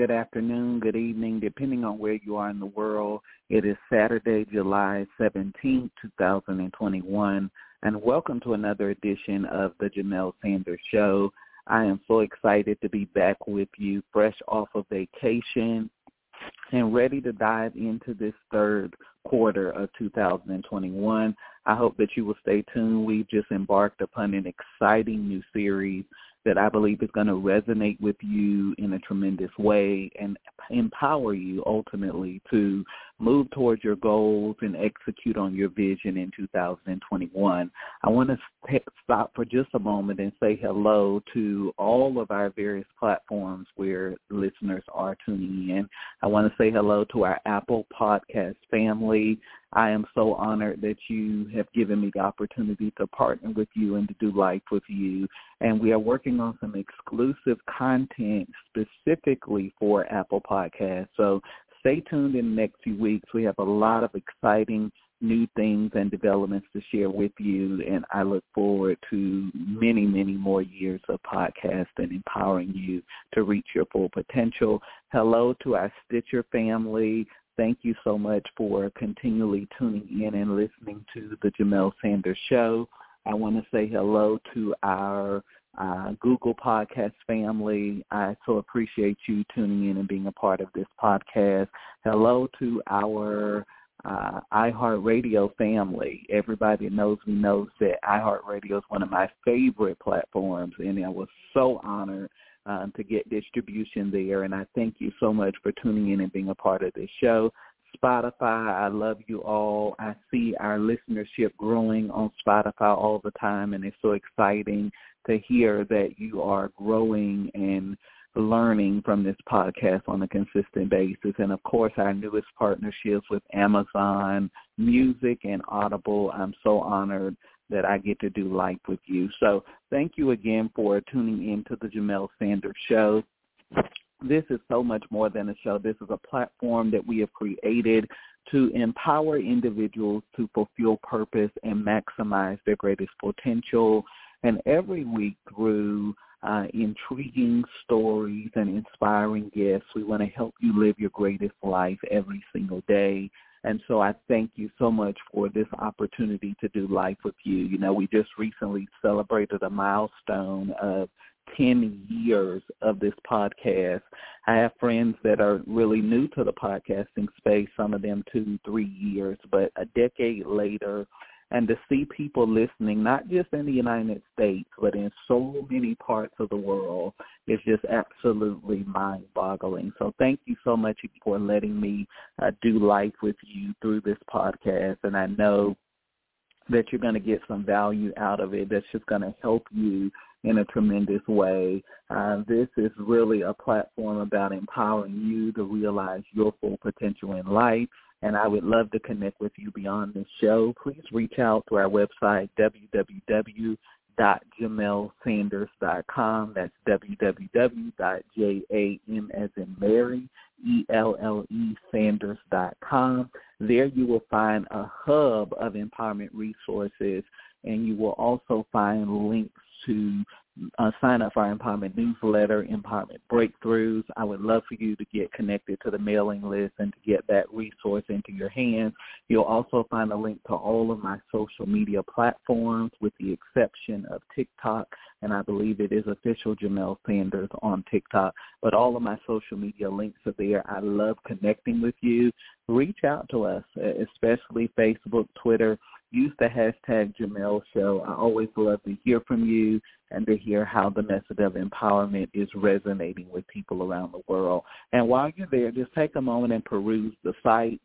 Good afternoon, good evening, depending on where you are in the world. It is Saturday, July 17, 2021, and welcome to another edition of the Jamelle Sanders Show. I am so excited to be back with you, fresh off of vacation and ready to dive into this third quarter of 2021. I hope that you will stay tuned. We've just embarked upon an exciting new series that I believe is going to resonate with you in a tremendous way and empower you ultimately to move towards your goals and execute on your vision in 2021. I want to stop for just a moment and say hello to all of our various platforms where listeners are tuning in. I want to say hello to our Apple Podcast family. I am so honored that you have given me the opportunity to partner with you and to do life with you. And we are working on some exclusive content specifically for Apple Podcasts. So stay tuned in the next few weeks. We have a lot of exciting new things and developments to share with you and I look forward to many, many more years of podcast and empowering you to reach your full potential. Hello to our Stitcher family. Thank you so much for continually tuning in and listening to the Jamelle Sanders Show. I want to say hello to our uh, Google Podcast family. I so appreciate you tuning in and being a part of this podcast. Hello to our uh, iHeartRadio family. Everybody knows me knows that iHeartRadio is one of my favorite platforms, and I was so honored um, to get distribution there. And I thank you so much for tuning in and being a part of this show. Spotify, I love you all. I see our listenership growing on Spotify all the time, and it's so exciting to hear that you are growing and learning from this podcast on a consistent basis. And of course, our newest partnerships with Amazon Music and Audible. I'm so honored that I get to do life with you. So thank you again for tuning in to the Jamelle Sanders Show. This is so much more than a show. This is a platform that we have created to empower individuals to fulfill purpose and maximize their greatest potential. And every week through uh, intriguing stories and inspiring guests, we want to help you live your greatest life every single day. And so I thank you so much for this opportunity to do life with you. You know, we just recently celebrated a milestone of 10 years of this podcast. I have friends that are really new to the podcasting space, some of them two, three years, but a decade later, and to see people listening, not just in the United States, but in so many parts of the world, is just absolutely mind-boggling. So thank you so much for letting me uh, do life with you through this podcast, and I know that you're going to get some value out of it that's just going to help you in a tremendous way. Uh, this is really a platform about empowering you to realize your full potential in life. And I would love to connect with you beyond this show. Please reach out to our website, www.jamellesanders.com. That's www.jam as in Mary, E-L-L-E Sanders.com. There you will find a hub of empowerment resources and you will also find links to uh, sign up for our empowerment newsletter, empowerment breakthroughs. I would love for you to get connected to the mailing list and to get that resource into your hands. You'll also find a link to all of my social media platforms with the exception of TikTok, and I believe it is official Jamelle Sanders on TikTok. But all of my social media links are there. I love connecting with you. Reach out to us, especially Facebook, Twitter, use the hashtag Jamelle Show. I always love to hear from you and to hear how the message of empowerment is resonating with people around the world. And while you're there, just take a moment and peruse the site.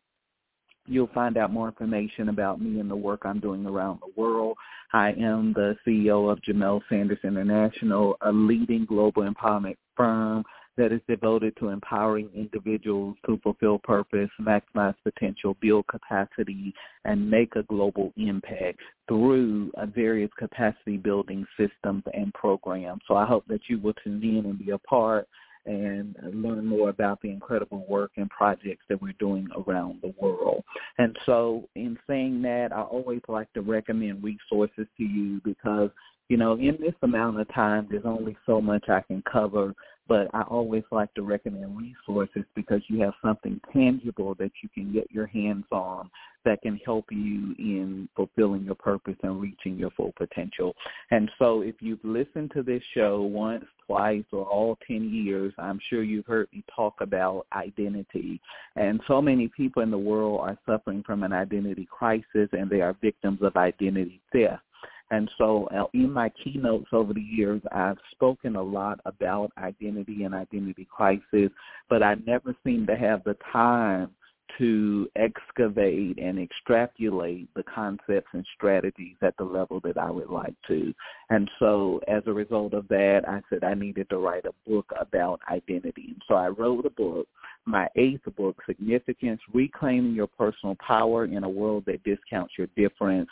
You'll find out more information about me and the work I'm doing around the world. I am the CEO of Jamelle Sanders International, a leading global empowerment firm that is devoted to empowering individuals to fulfill purpose, maximize potential, build capacity, and make a global impact through uh, various capacity building systems and programs. So I hope that you will tune in and be a part and learn more about the incredible work and projects that we're doing around the world. And so in saying that, I always like to recommend resources to you because, you know, in this amount of time, there's only so much I can cover but I always like to recommend resources because you have something tangible that you can get your hands on that can help you in fulfilling your purpose and reaching your full potential. And so if you've listened to this show once, twice, or all 10 years, I'm sure you've heard me talk about identity. And so many people in the world are suffering from an identity crisis and they are victims of identity theft. And so uh, in my keynotes over the years, I've spoken a lot about identity and identity crisis, but I never seem to have the time to excavate and extrapolate the concepts and strategies at the level that I would like to. And so as a result of that, I said I needed to write a book about identity. And so I wrote a book, my eighth book, Significance, Reclaiming Your Personal Power in a World That Discounts Your Difference.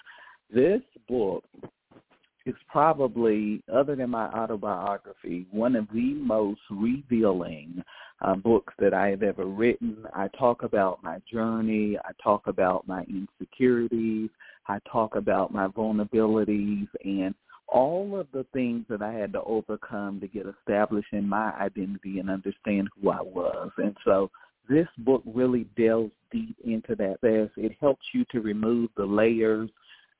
This book is probably, other than my autobiography, one of the most revealing uh, books that I have ever written. I talk about my journey. I talk about my insecurities. I talk about my vulnerabilities and all of the things that I had to overcome to get established in my identity and understand who I was. And so this book really delves deep into that. It helps you to remove the layers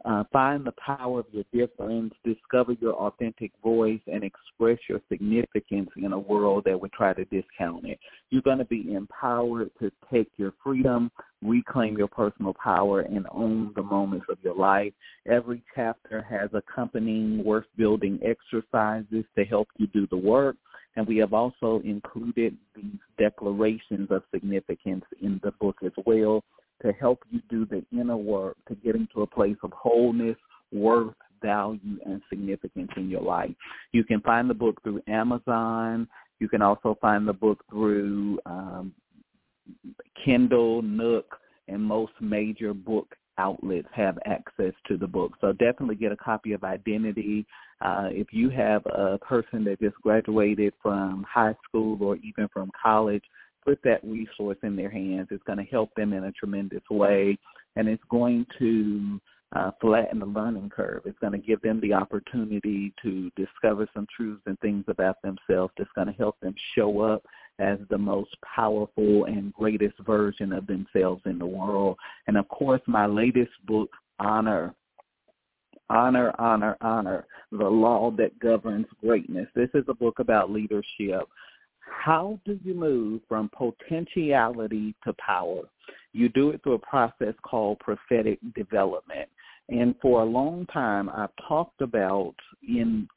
uh, find the power of your difference, discover your authentic voice, and express your significance in a world that would try to discount it. You're going to be empowered to take your freedom, reclaim your personal power, and own the moments of your life. Every chapter has accompanying worth-building exercises to help you do the work. And we have also included these declarations of significance in the book as well to help you do the inner work to get into a place of wholeness, worth, value, and significance in your life. You can find the book through Amazon. You can also find the book through um, Kindle, Nook, and most major book outlets have access to the book. So definitely get a copy of Identity. Uh, if you have a person that just graduated from high school or even from college put that resource in their hands. It's going to help them in a tremendous way, and it's going to uh, flatten the learning curve. It's going to give them the opportunity to discover some truths and things about themselves that's going to help them show up as the most powerful and greatest version of themselves in the world. And of course, my latest book, Honor, Honor, Honor, Honor, the law that governs greatness. This is a book about leadership how do you move from potentiality to power? You do it through a process called prophetic development. And for a long time, I've talked about in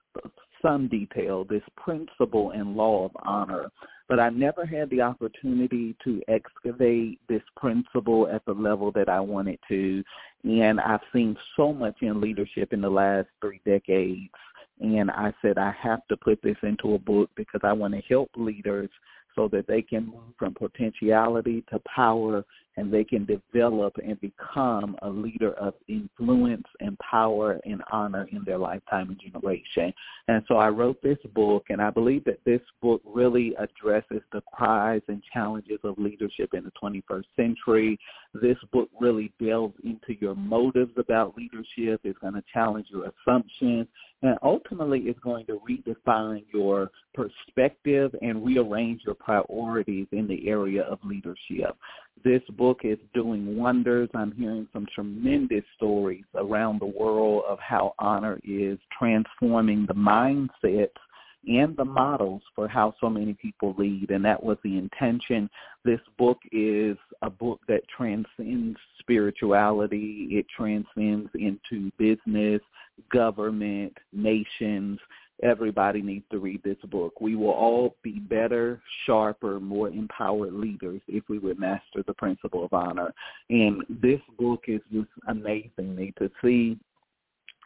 some detail this principle and law of honor, but I never had the opportunity to excavate this principle at the level that I wanted to. And I've seen so much in leadership in the last three decades and I said, I have to put this into a book because I want to help leaders so that they can move from potentiality to power and they can develop and become a leader of influence and power and honor in their lifetime and generation. And so I wrote this book, and I believe that this book really addresses the cries and challenges of leadership in the 21st century. This book really delves into your motives about leadership. It's going to challenge your assumptions and ultimately it's going to redefine your perspective and rearrange your priorities in the area of leadership. This book is doing wonders. I'm hearing some tremendous stories around the world of how honor is transforming the mindsets and the models for how so many people lead, and that was the intention. This book is a book that transcends spirituality. It transcends into business, government, nations. Everybody needs to read this book. We will all be better, sharper, more empowered leaders if we would master the principle of honor. And this book is just amazing me to see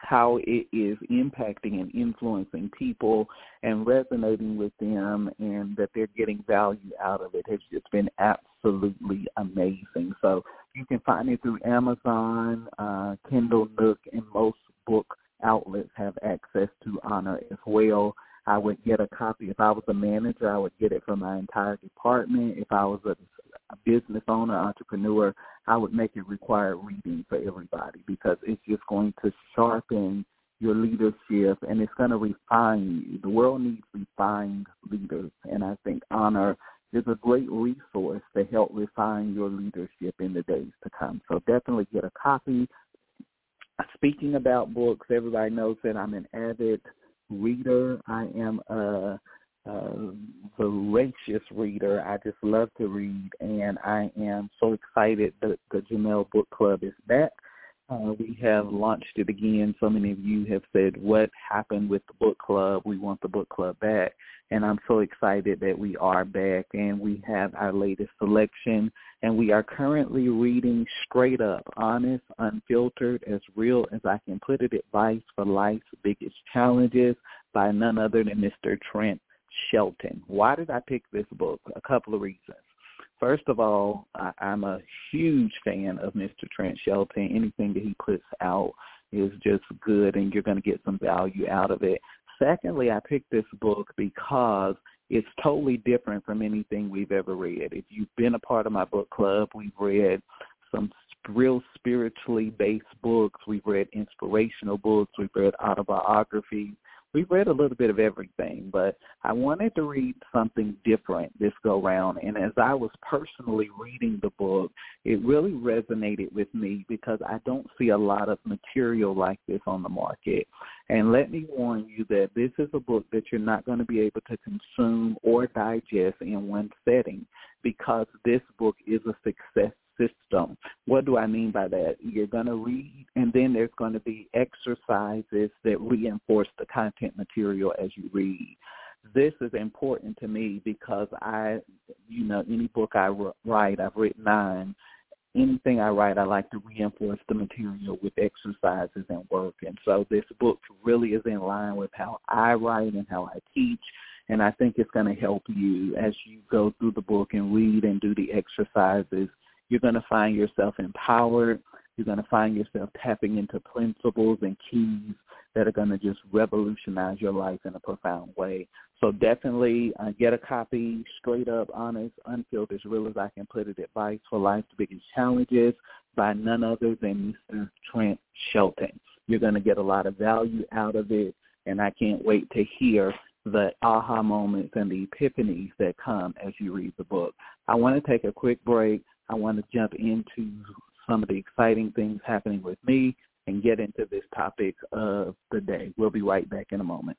how it is impacting and influencing people and resonating with them and that they're getting value out of it has just been absolutely amazing. So you can find it through Amazon, uh, Kindle Nook, and most book outlets have access to Honor as well. I would get a copy. If I was a manager, I would get it for my entire department. If I was a, a business owner, entrepreneur, I would make it required reading for everybody because it's just going to sharpen your leadership and it's going to refine you. The world needs refined leaders, and I think honor is a great resource to help refine your leadership in the days to come. So definitely get a copy. Speaking about books, everybody knows that I'm an avid reader. I am a uh, voracious reader. I just love to read, and I am so excited that the Jamelle Book Club is back. Uh, we have launched it again. So many of you have said, what happened with the book club? We want the book club back. And I'm so excited that we are back and we have our latest selection. And we are currently reading straight up, honest, unfiltered, as real as I can put it, advice for life's biggest challenges by none other than Mr. Trent Shelton. Why did I pick this book? A couple of reasons. First of all, I, I'm a huge fan of Mr. Trent Shelton. Anything that he puts out is just good and you're going to get some value out of it. Secondly, I picked this book because it's totally different from anything we've ever read. If you've been a part of my book club, we've read some real spiritually based books. We've read inspirational books. We've read autobiographies we read a little bit of everything, but I wanted to read something different this go round. And as I was personally reading the book, it really resonated with me because I don't see a lot of material like this on the market. And let me warn you that this is a book that you're not going to be able to consume or digest in one setting because this book is a success system. What do I mean by that? You're going to read, and then there's going to be exercises that reinforce the content material as you read. This is important to me because I, you know, any book I write, I've written nine, anything I write, I like to reinforce the material with exercises and work. And so this book really is in line with how I write and how I teach. And I think it's going to help you as you go through the book and read and do the exercises you're going to find yourself empowered. You're going to find yourself tapping into principles and keys that are going to just revolutionize your life in a profound way. So definitely uh, get a copy, straight up, honest, unfiltered, as real as I can put it, advice for life's biggest challenges by none other than Mr. Trent Shelton. You're going to get a lot of value out of it, and I can't wait to hear the aha moments and the epiphanies that come as you read the book. I want to take a quick break. I want to jump into some of the exciting things happening with me and get into this topic of the day. We'll be right back in a moment.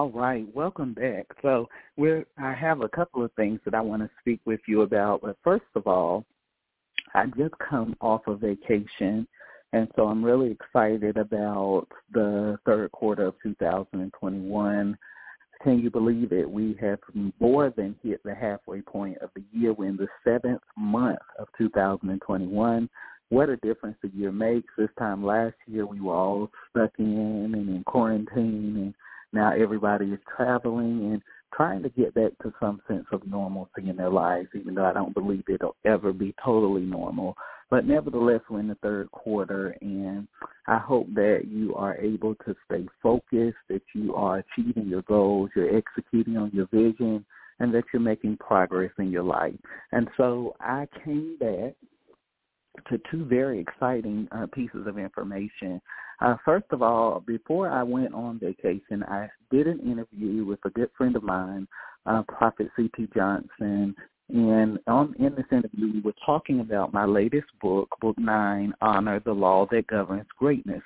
All right, welcome back. So we're I have a couple of things that I want to speak with you about. But first of all, I just come off of vacation and so I'm really excited about the third quarter of 2021. Can you believe it? We have more than hit the halfway point of the year. We're in the seventh month of 2021. what a difference a year makes. This time last year we were all stuck in and in quarantine and now everybody is traveling and trying to get back to some sense of normalcy in their lives, even though I don't believe it'll ever be totally normal. But nevertheless, we're in the third quarter, and I hope that you are able to stay focused, that you are achieving your goals, you're executing on your vision, and that you're making progress in your life. And so I came back to two very exciting uh, pieces of information. Uh, first of all, before I went on vacation, I did an interview with a good friend of mine, uh, Prophet C.T. Johnson, and on in this interview, we were talking about my latest book, Book Nine, Honor the Law That Governs Greatness.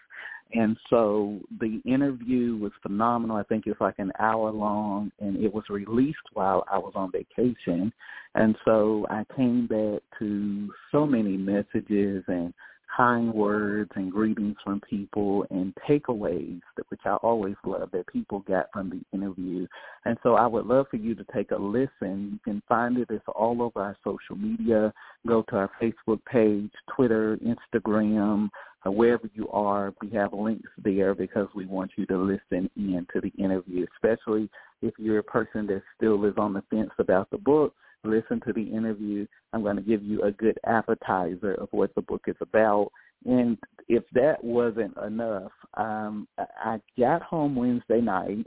And so the interview was phenomenal. I think it's like an hour long, and it was released while I was on vacation. And so I came back to so many messages and kind words and greetings from people and takeaways, which I always love that people got from the interview. And so I would love for you to take a listen. You can find it. It's all over our social media. Go to our Facebook page, Twitter, Instagram, wherever you are. We have links there because we want you to listen in to the interview, especially if you're a person that still is on the fence about the book listen to the interview. I'm going to give you a good appetizer of what the book is about. And if that wasn't enough, um, I got home Wednesday night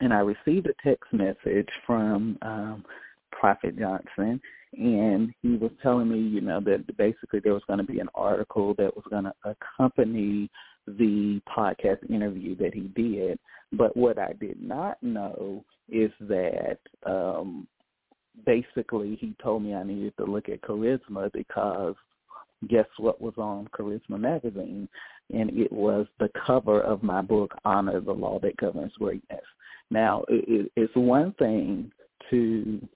and I received a text message from um, Prophet Johnson, and he was telling me, you know, that basically there was going to be an article that was going to accompany the podcast interview that he did. But what I did not know is that um, basically he told me I needed to look at charisma because guess what was on Charisma magazine? And it was the cover of my book, Honor the Law That Governs Greatness. Now, it, it's one thing to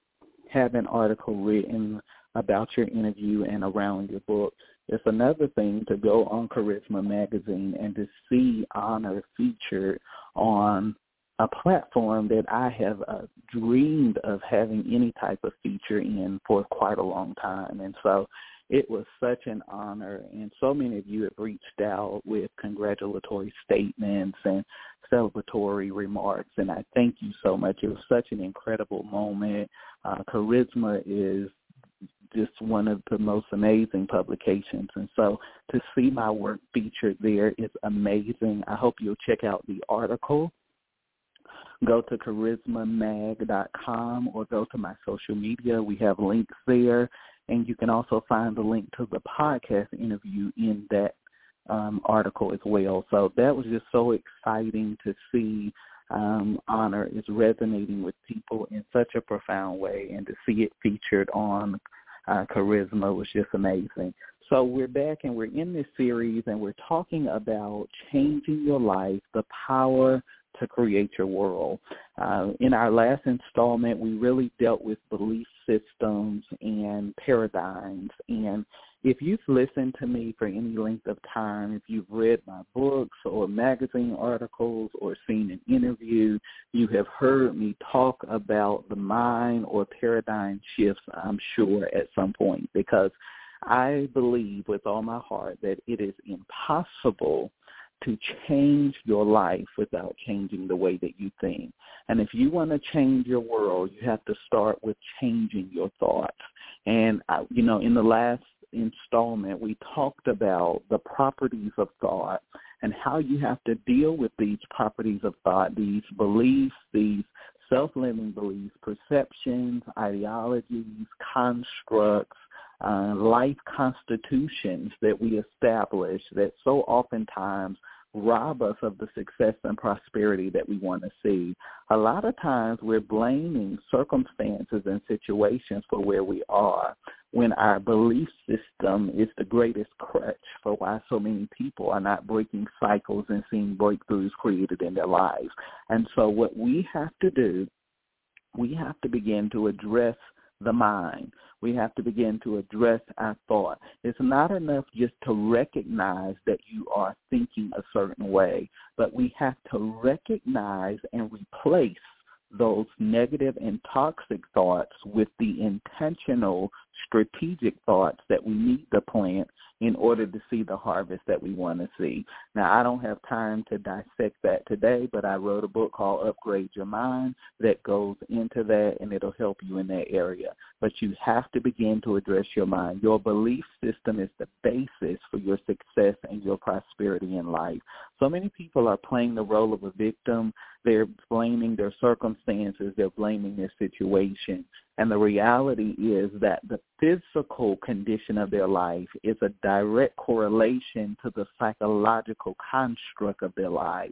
have an article written about your interview and around your book. It's another thing to go on Charisma magazine and to see honor featured on a platform that I have uh, dreamed of having any type of feature in for quite a long time. And so it was such an honor, and so many of you have reached out with congratulatory statements and celebratory remarks, and I thank you so much. It was such an incredible moment. Uh, Charisma is just one of the most amazing publications. And so to see my work featured there is amazing. I hope you'll check out the article go to charismamag.com or go to my social media. We have links there. And you can also find the link to the podcast interview in that um, article as well. So that was just so exciting to see um, honor is resonating with people in such a profound way, and to see it featured on uh, Charisma was just amazing. So we're back and we're in this series and we're talking about changing your life, the power to create your world. Uh, in our last installment, we really dealt with belief systems and paradigms. And if you've listened to me for any length of time, if you've read my books or magazine articles or seen an interview, you have heard me talk about the mind or paradigm shifts, I'm sure, at some point, because I believe with all my heart that it is impossible to change your life without changing the way that you think. And if you want to change your world, you have to start with changing your thoughts. And, uh, you know, in the last installment, we talked about the properties of thought and how you have to deal with these properties of thought, these beliefs, these self-limiting beliefs, perceptions, ideologies, constructs, uh, life constitutions that we establish that so oftentimes rob us of the success and prosperity that we want to see. A lot of times we're blaming circumstances and situations for where we are when our belief system is the greatest crutch for why so many people are not breaking cycles and seeing breakthroughs created in their lives. And so what we have to do, we have to begin to address the mind. We have to begin to address our thought. It's not enough just to recognize that you are thinking a certain way, but we have to recognize and replace those negative and toxic thoughts with the intentional strategic thoughts that we need to plant in order to see the harvest that we want to see. Now, I don't have time to dissect that today, but I wrote a book called Upgrade Your Mind that goes into that and it'll help you in that area. But you have to begin to address your mind. Your belief system is the basis for your success and your prosperity in life. So many people are playing the role of a victim. They're blaming their circumstances. They're blaming their situation. And the reality is that the physical condition of their life is a direct correlation to the psychological construct of their life.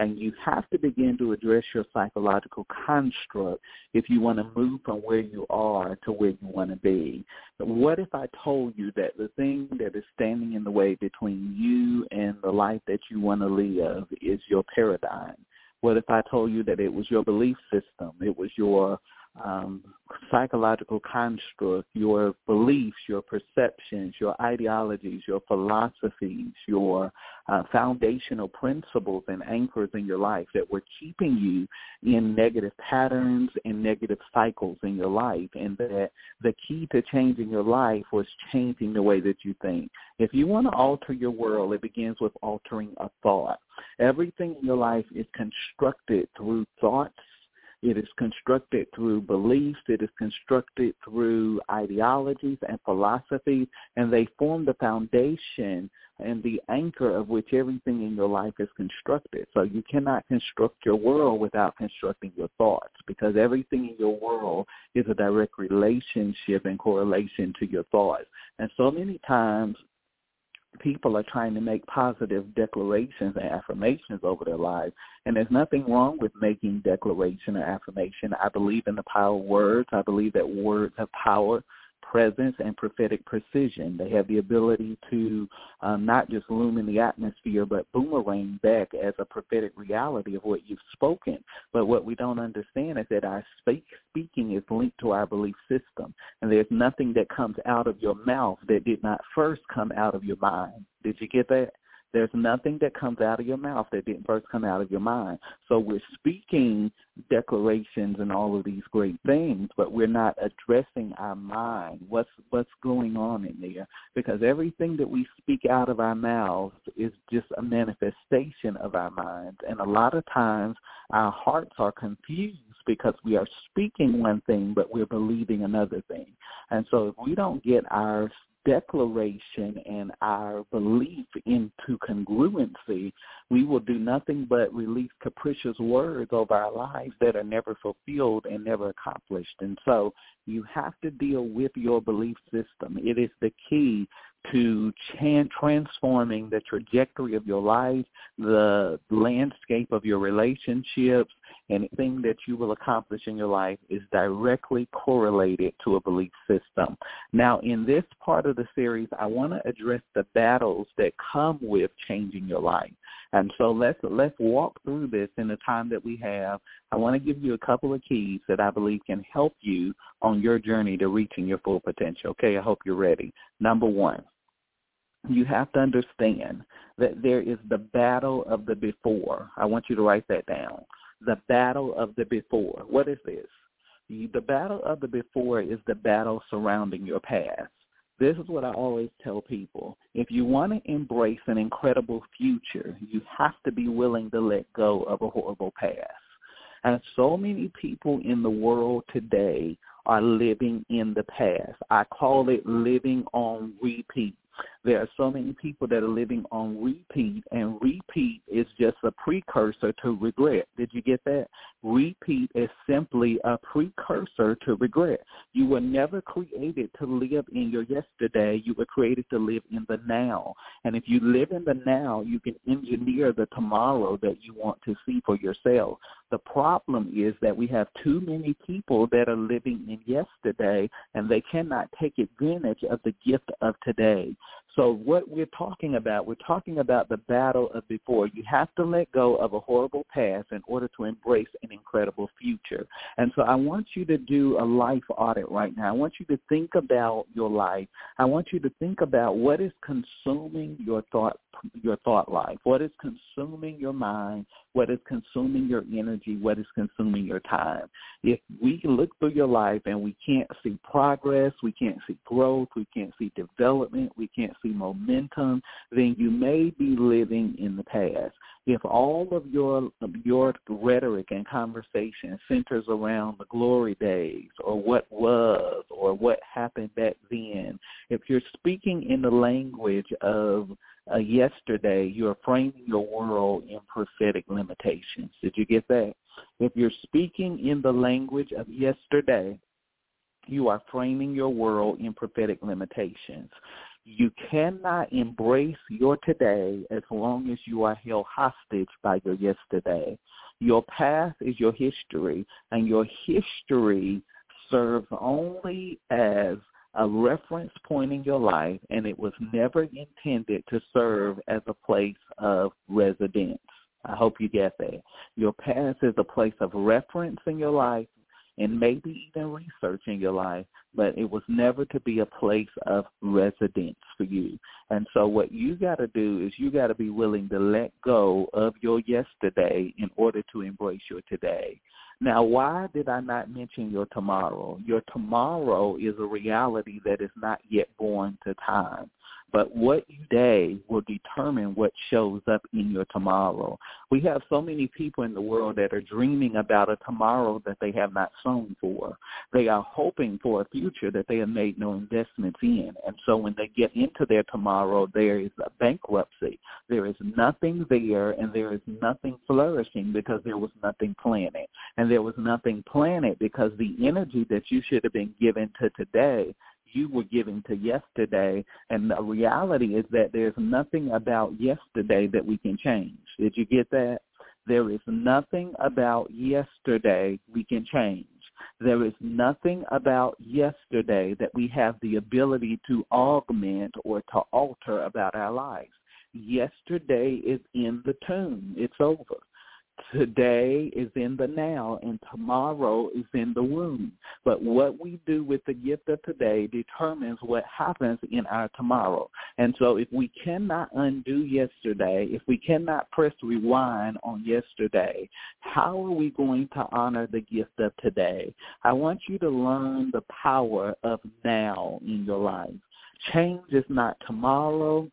And you have to begin to address your psychological construct if you want to move from where you are to where you want to be. But what if I told you that the thing that is standing in the way between you and the life that you want to live is your paradigm? What if I told you that it was your belief system? It was your um, psychological construct, your beliefs, your perceptions, your ideologies, your philosophies, your uh, foundational principles and anchors in your life that were keeping you in negative patterns and negative cycles in your life and that the key to changing your life was changing the way that you think. If you want to alter your world, it begins with altering a thought. Everything in your life is constructed through thoughts it is constructed through beliefs. It is constructed through ideologies and philosophies, and they form the foundation and the anchor of which everything in your life is constructed. So you cannot construct your world without constructing your thoughts because everything in your world is a direct relationship and correlation to your thoughts. And so many times people are trying to make positive declarations and affirmations over their lives. And there's nothing wrong with making declaration or affirmation. I believe in the power of words. I believe that words have power presence and prophetic precision. They have the ability to um, not just loom in the atmosphere, but boomerang back as a prophetic reality of what you've spoken. But what we don't understand is that our speak, speaking is linked to our belief system. And there's nothing that comes out of your mouth that did not first come out of your mind. Did you get that? There's nothing that comes out of your mouth that didn't first come out of your mind. So we're speaking declarations and all of these great things, but we're not addressing our mind. What's what's going on in there? Because everything that we speak out of our mouths is just a manifestation of our minds. And a lot of times our hearts are confused because we are speaking one thing but we're believing another thing. And so if we don't get our declaration and our belief into congruency, we will do nothing but release capricious words over our lives that are never fulfilled and never accomplished. And so you have to deal with your belief system. It is the key to transforming the trajectory of your life, the landscape of your relationships, anything that you will accomplish in your life is directly correlated to a belief system. Now, in this part of the series, I want to address the battles that come with changing your life. And so let's let's walk through this in the time that we have. I want to give you a couple of keys that I believe can help you on your journey to reaching your full potential. Okay, I hope you're ready. Number 1, you have to understand that there is the battle of the before. I want you to write that down. The battle of the before. What is this? The battle of the before is the battle surrounding your past. This is what I always tell people. If you want to embrace an incredible future, you have to be willing to let go of a horrible past. And so many people in the world today are living in the past. I call it living on repeat. There are so many people that are living on repeat, and repeat is just a precursor to regret. Did you get that? Repeat is simply a precursor to regret. You were never created to live in your yesterday. You were created to live in the now. And if you live in the now, you can engineer the tomorrow that you want to see for yourself. The problem is that we have too many people that are living in yesterday, and they cannot take advantage of the gift of today. So what we're talking about, we're talking about the battle of before. You have to let go of a horrible past in order to embrace an incredible future. And so I want you to do a life audit right now. I want you to think about your life. I want you to think about what is consuming your thought your thought life? What is consuming your mind? What is consuming your energy? What is consuming your time? If we look through your life and we can't see progress, we can't see growth, we can't see development, we can't momentum, then you may be living in the past if all of your your rhetoric and conversation centers around the glory days or what was or what happened back then, if you're speaking in the language of uh, yesterday, you're framing your world in prophetic limitations. Did you get that? If you're speaking in the language of yesterday, you are framing your world in prophetic limitations. You cannot embrace your today as long as you are held hostage by your yesterday. Your past is your history, and your history serves only as a reference point in your life, and it was never intended to serve as a place of residence. I hope you get that. Your past is a place of reference in your life, and maybe even research in your life, but it was never to be a place of residence for you. And so what you got to do is you got to be willing to let go of your yesterday in order to embrace your today. Now, why did I not mention your tomorrow? Your tomorrow is a reality that is not yet born to time. But what day will determine what shows up in your tomorrow. We have so many people in the world that are dreaming about a tomorrow that they have not sown for. They are hoping for a future that they have made no investments in. And so when they get into their tomorrow, there is a bankruptcy. There is nothing there and there is nothing flourishing because there was nothing planted. And there was nothing planted because the energy that you should have been given to today you were giving to yesterday. And the reality is that there's nothing about yesterday that we can change. Did you get that? There is nothing about yesterday we can change. There is nothing about yesterday that we have the ability to augment or to alter about our lives. Yesterday is in the tomb. It's over. Today is in the now and tomorrow is in the womb. But what we do with the gift of today determines what happens in our tomorrow. And so if we cannot undo yesterday, if we cannot press rewind on yesterday, how are we going to honor the gift of today? I want you to learn the power of now in your life. Change is not tomorrow.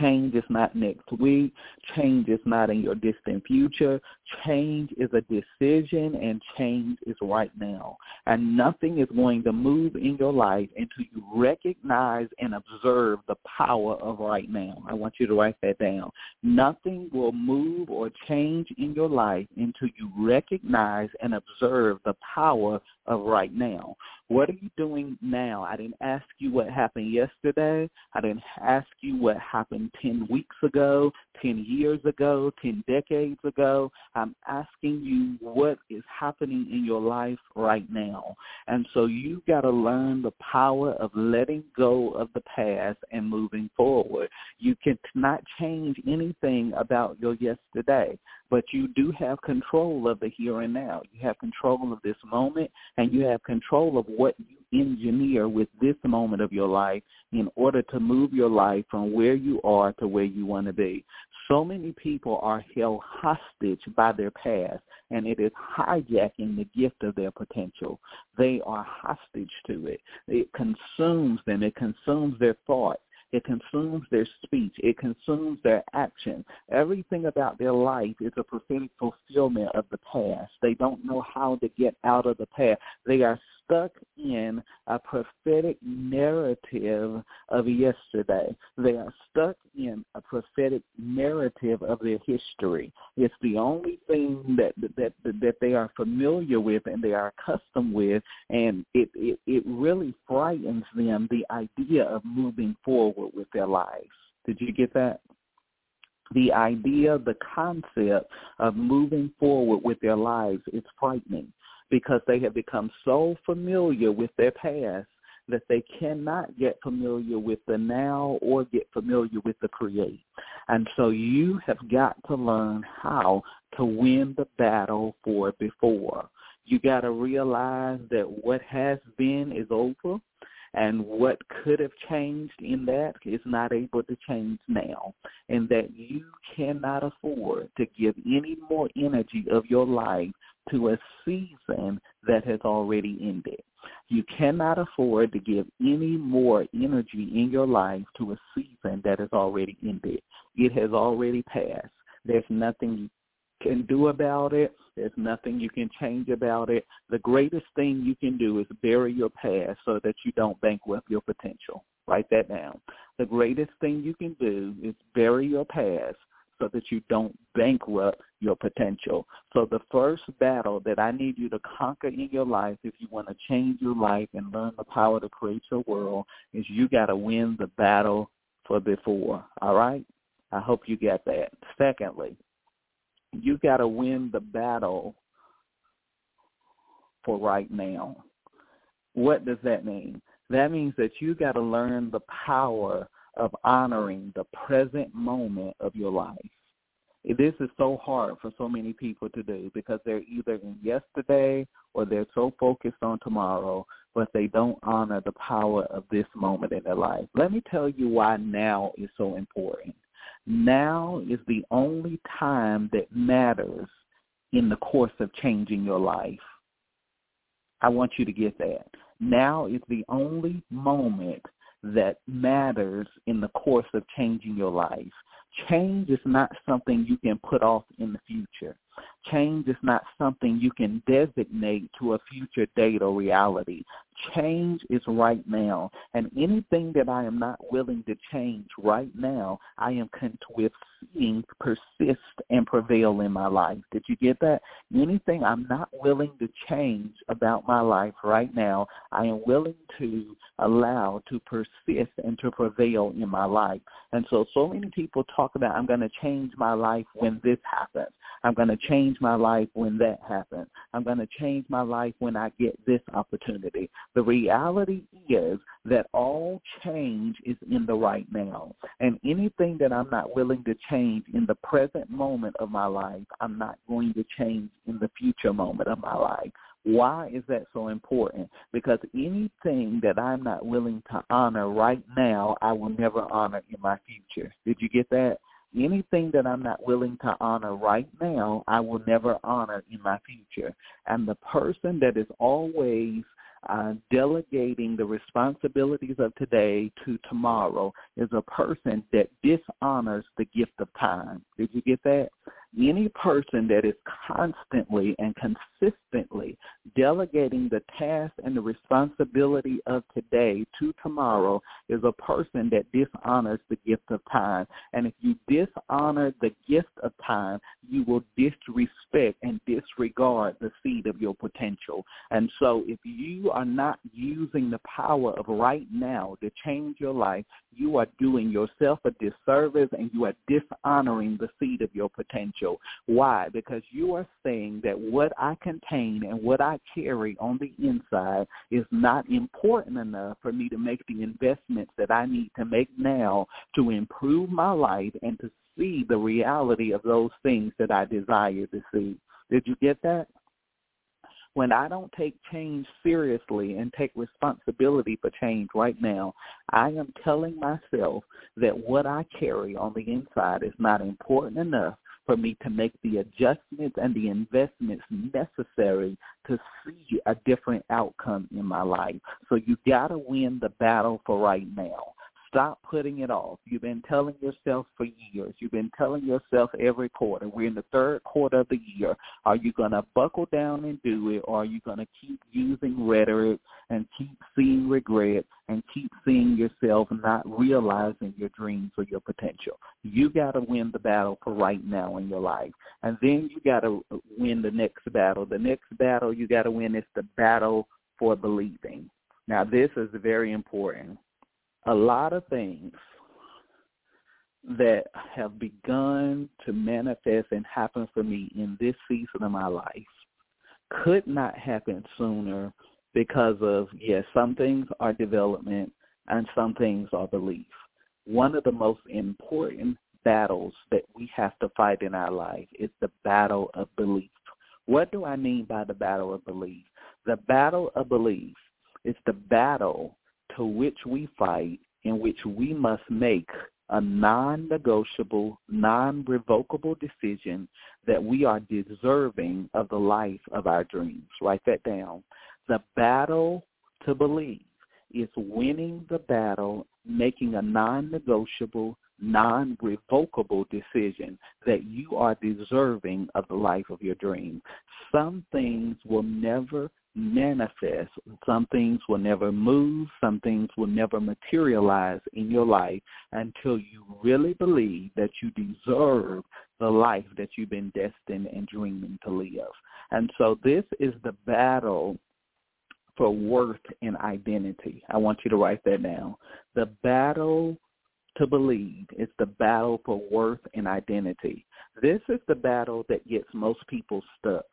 Change is not next week. Change is not in your distant future. Change is a decision and change is right now. And nothing is going to move in your life until you recognize and observe the power of right now. I want you to write that down. Nothing will move or change in your life until you recognize and observe the power of right now. What are you doing now? I didn't ask you what happened yesterday. I didn't ask you what happened 10 weeks ago, 10 years ago, 10 decades ago. I'm asking you what is happening in your life right now. And so you've got to learn the power of letting go of the past and moving forward. You cannot change anything about your yesterday, but you do have control of the here and now. You have control of this moment and you have control of what you engineer with this moment of your life in order to move your life from where you are to where you want to be. So many people are held hostage by their past, and it is hijacking the gift of their potential. They are hostage to it. It consumes them. It consumes their thoughts. It consumes their speech. It consumes their action. Everything about their life is a prophetic fulfillment of the past. They don't know how to get out of the past. They are stuck in a prophetic narrative of yesterday. They are stuck in a prophetic narrative of their history. It's the only thing that that that they are familiar with and they are accustomed with, and it it, it really frightens them the idea of moving forward with their lives. Did you get that? the idea, the concept of moving forward with their lives is frightening because they have become so familiar with their past that they cannot get familiar with the now or get familiar with the create. And so you have got to learn how to win the battle for before. You got to realize that what has been is over And what could have changed in that is not able to change now. And that you cannot afford to give any more energy of your life to a season that has already ended. You cannot afford to give any more energy in your life to a season that has already ended. It has already passed. There's nothing you can do about it. There's nothing you can change about it. The greatest thing you can do is bury your past so that you don't bankrupt your potential. Write that down. The greatest thing you can do is bury your past so that you don't bankrupt your potential. So the first battle that I need you to conquer in your life if you want to change your life and learn the power to create your world is you got to win the battle for before. All right? I hope you get that. Secondly, you got to win the battle for right now. What does that mean? That means that you got to learn the power of honoring the present moment of your life. This is so hard for so many people to do because they're either in yesterday or they're so focused on tomorrow, but they don't honor the power of this moment in their life. Let me tell you why now is so important. Now is the only time that matters in the course of changing your life. I want you to get that. Now is the only moment that matters in the course of changing your life. Change is not something you can put off in the future. Change is not something you can designate to a future date or reality. Change is right now. And anything that I am not willing to change right now, I am content with seeing persist and prevail in my life. Did you get that? Anything I'm not willing to change about my life right now, I am willing to allow to persist and to prevail in my life. And so, so many people talk about, I'm going to change my life when this happens. I'm going to change my life when that happens. I'm going to change my life when I get this opportunity. The reality is that all change is in the right now. And anything that I'm not willing to change in the present moment of my life, I'm not going to change in the future moment of my life. Why is that so important? Because anything that I'm not willing to honor right now, I will never honor in my future. Did you get that? Anything that I'm not willing to honor right now, I will never honor in my future. And the person that is always uh, delegating the responsibilities of today to tomorrow is a person that dishonors the gift of time. Did you get that? Any person that is constantly and consistently delegating the task and the responsibility of today to tomorrow is a person that dishonors the gift of time. And if you dishonor the gift of time, you will disrespect and disregard the seed of your potential. And so if you are not using the power of right now to change your life, you are doing yourself a disservice and you are dishonoring the seed of your potential. Why? Because you are saying that what I contain and what I carry on the inside is not important enough for me to make the investments that I need to make now to improve my life and to see the reality of those things that I desire to see. Did you get that? when I don't take change seriously and take responsibility for change right now, I am telling myself that what I carry on the inside is not important enough for me to make the adjustments and the investments necessary to see a different outcome in my life. So you got to win the battle for right now. Stop putting it off. You've been telling yourself for years. You've been telling yourself every quarter. We're in the third quarter of the year. Are you going to buckle down and do it, or are you going to keep using rhetoric and keep seeing regret and keep seeing yourself not realizing your dreams or your potential? You got to win the battle for right now in your life. And then you got to win the next battle. The next battle you got to win is the battle for believing. Now, this is very important a lot of things that have begun to manifest and happen for me in this season of my life could not happen sooner because of, yes, some things are development and some things are belief. One of the most important battles that we have to fight in our life is the battle of belief. What do I mean by the battle of belief? The battle of belief is the battle to which we fight, in which we must make a non-negotiable, non-revocable decision that we are deserving of the life of our dreams. Write that down. The battle to believe is winning the battle, making a non-negotiable, non-revocable decision that you are deserving of the life of your dream. Some things will never manifest. Some things will never move. Some things will never materialize in your life until you really believe that you deserve the life that you've been destined and dreaming to live. And so this is the battle for worth and identity. I want you to write that down. The battle to believe is the battle for worth and identity. This is the battle that gets most people stuck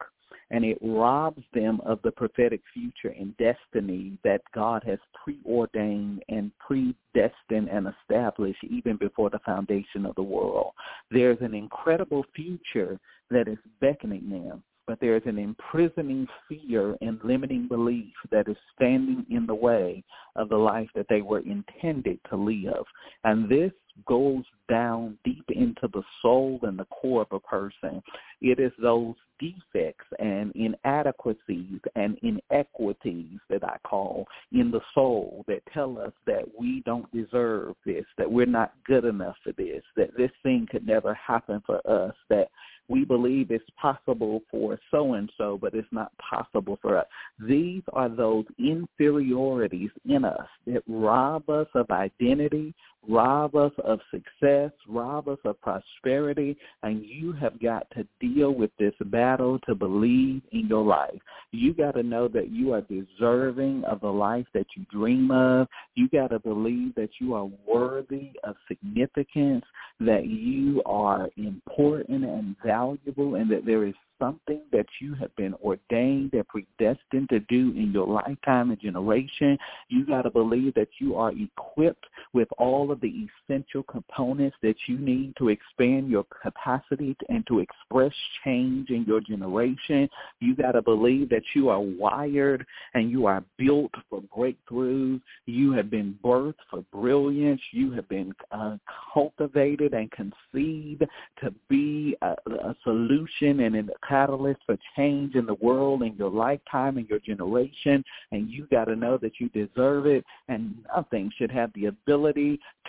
and it robs them of the prophetic future and destiny that God has preordained and predestined and established even before the foundation of the world. There's an incredible future that is beckoning them but there is an imprisoning fear and limiting belief that is standing in the way of the life that they were intended to live. And this goes down deep into the soul and the core of a person. It is those defects and inadequacies and inequities that I call in the soul that tell us that we don't deserve this, that we're not good enough for this, that this thing could never happen for us, that we believe it's possible for so and so, but it's not possible for us. These are those inferiorities in us that rob us of identity, rob us of success, rob us of prosperity, and you have got to deal with this battle to believe in your life. You got to know that you are deserving of the life that you dream of. You got to believe that you are worthy of significance, that you are important and valuable, and that there is something that you have been ordained and predestined to do in your lifetime and generation. You got to believe that you are equipped with all of the essential components that you need to expand your capacity and to express change in your generation. You got to believe that you are wired and you are built for breakthroughs. You have been birthed for brilliance. You have been uh, cultivated and conceived to be a, a solution and a catalyst for change in the world in your lifetime and your generation, and you got to know that you deserve it, and nothing should have the ability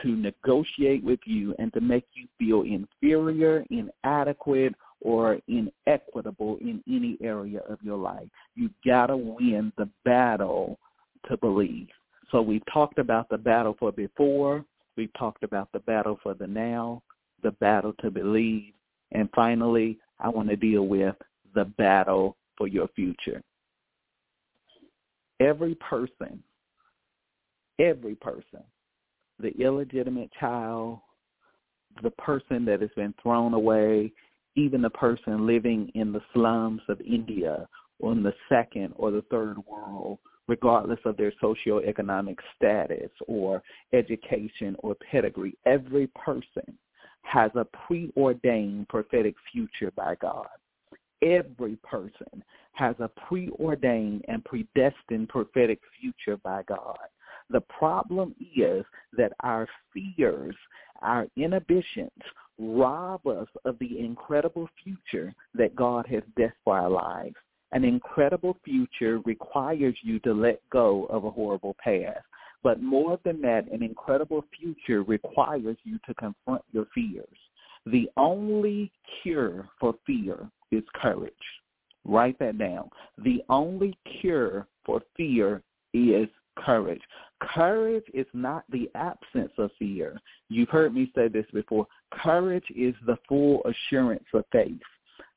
to negotiate with you and to make you feel inferior, inadequate, or inequitable in any area of your life. You got to win the battle to believe. So we've talked about the battle for before. We've talked about the battle for the now, the battle to believe. And finally, I want to deal with the battle for your future. Every person, every person, the illegitimate child, the person that has been thrown away, even the person living in the slums of India or in the second or the third world, regardless of their socioeconomic status or education or pedigree, every person has a preordained prophetic future by God. Every person has a preordained and predestined prophetic future by God. The problem is that our fears, our inhibitions, rob us of the incredible future that God has destined for our lives. An incredible future requires you to let go of a horrible past. But more than that, an incredible future requires you to confront your fears. The only cure for fear is courage. Write that down. The only cure for fear is courage. Courage is not the absence of fear. You've heard me say this before. Courage is the full assurance of faith.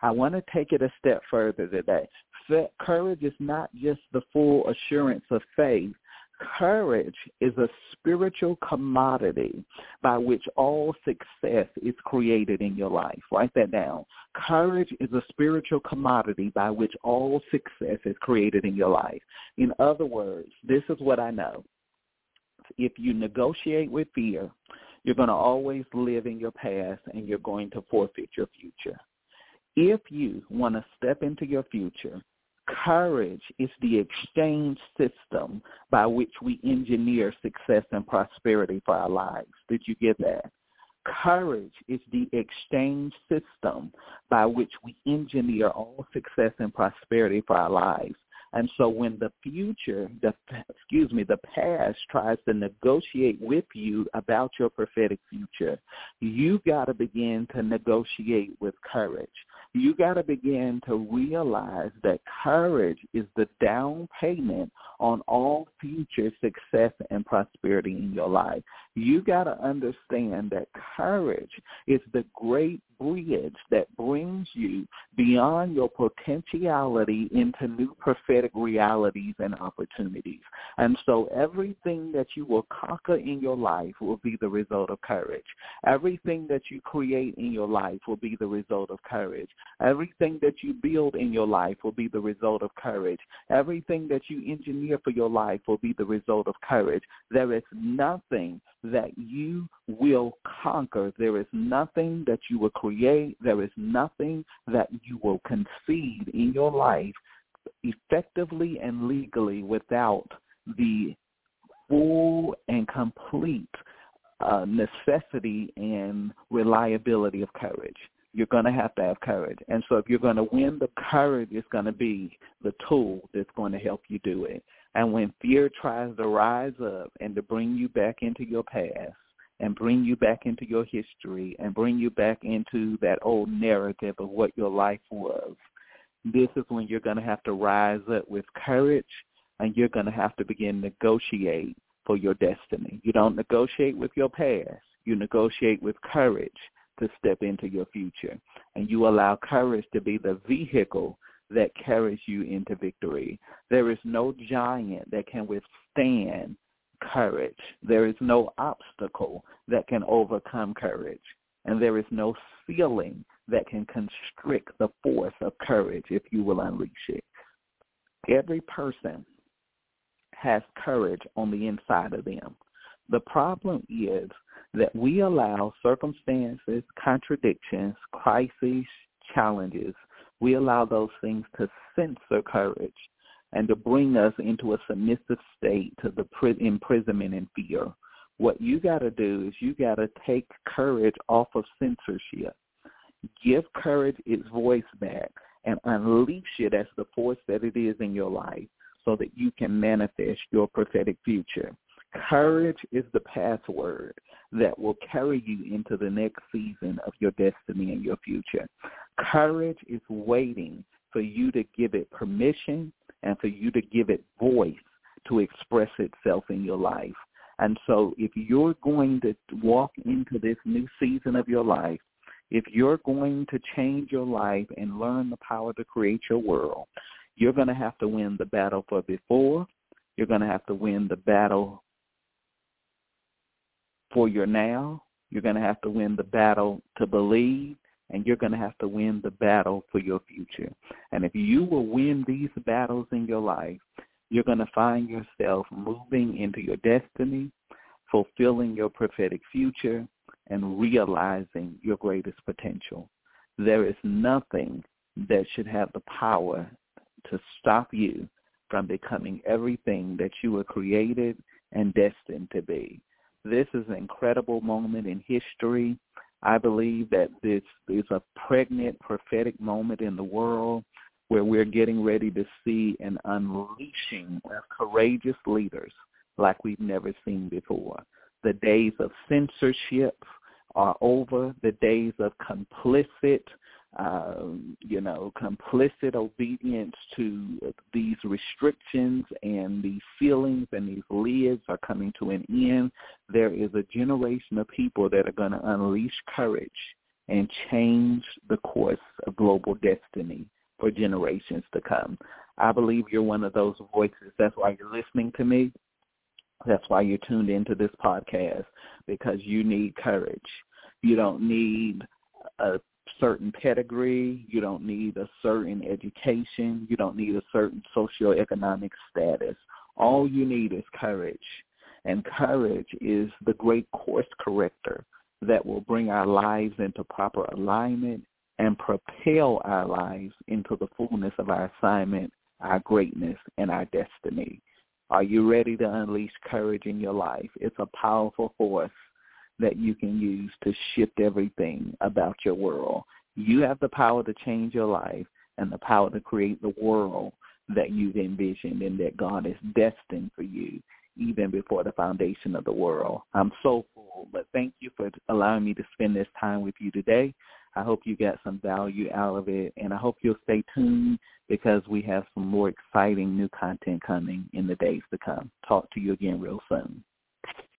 I want to take it a step further today. Courage is not just the full assurance of faith, Courage is a spiritual commodity by which all success is created in your life. Write that down. Courage is a spiritual commodity by which all success is created in your life. In other words, this is what I know. If you negotiate with fear, you're going to always live in your past and you're going to forfeit your future. If you want to step into your future, Courage is the exchange system by which we engineer success and prosperity for our lives. Did you get that? Courage is the exchange system by which we engineer all success and prosperity for our lives. And so when the future, the excuse me, the past tries to negotiate with you about your prophetic future, you got to begin to negotiate with courage. You got to begin to realize that courage is the down payment on all future success and prosperity in your life. You got to understand that courage is the great bridge that brings you beyond your potentiality into new prophetic realities and opportunities. And so everything that you will conquer in your life will be the result of courage. Everything that you create in your life will be the result of courage. Everything that you build in your life will be the result of courage. Everything that you engineer for your life will be the result of courage. There is nothing that you will conquer. There is nothing that you will create. There is nothing that you will concede in your life effectively and legally without the full and complete uh, necessity and reliability of courage. You're going to have to have courage. And so if you're going to win, the courage is going to be the tool that's going to help you do it. And when fear tries to rise up and to bring you back into your past and bring you back into your history and bring you back into that old narrative of what your life was, this is when you're going to have to rise up with courage and you're going to have to begin negotiate for your destiny. You don't negotiate with your past. You negotiate with courage to step into your future. And you allow courage to be the vehicle that carries you into victory. There is no giant that can withstand courage. There is no obstacle that can overcome courage. And there is no ceiling that can constrict the force of courage if you will unleash it. Every person has courage on the inside of them. The problem is that we allow circumstances, contradictions, crises, challenges we allow those things to censor courage and to bring us into a submissive state to the imprisonment and fear. What you got to do is you got to take courage off of censorship. Give courage its voice back and unleash it as the force that it is in your life so that you can manifest your prophetic future. Courage is the password that will carry you into the next season of your destiny and your future. Courage is waiting for you to give it permission and for you to give it voice to express itself in your life. And so if you're going to walk into this new season of your life, if you're going to change your life and learn the power to create your world, you're going to have to win the battle for before. You're going to have to win the battle for your now. You're going to have to win the battle to believe, and you're going to have to win the battle for your future. And if you will win these battles in your life, you're going to find yourself moving into your destiny, fulfilling your prophetic future, and realizing your greatest potential. There is nothing that should have the power to stop you from becoming everything that you were created and destined to be. This is an incredible moment in history. I believe that this is a pregnant prophetic moment in the world where we're getting ready to see an unleashing of courageous leaders like we've never seen before. The days of censorship are over. The days of complicit um, you know, complicit obedience to these restrictions and these feelings and these lids are coming to an end. There is a generation of people that are going to unleash courage and change the course of global destiny for generations to come. I believe you're one of those voices. That's why you're listening to me. That's why you're tuned into this podcast because you need courage. You don't need a certain pedigree. You don't need a certain education. You don't need a certain socioeconomic status. All you need is courage. And courage is the great course corrector that will bring our lives into proper alignment and propel our lives into the fullness of our assignment, our greatness, and our destiny. Are you ready to unleash courage in your life? It's a powerful force that you can use to shift everything about your world. You have the power to change your life and the power to create the world that you've envisioned and that God is destined for you even before the foundation of the world. I'm so full, but thank you for allowing me to spend this time with you today. I hope you got some value out of it, and I hope you'll stay tuned because we have some more exciting new content coming in the days to come. Talk to you again real soon.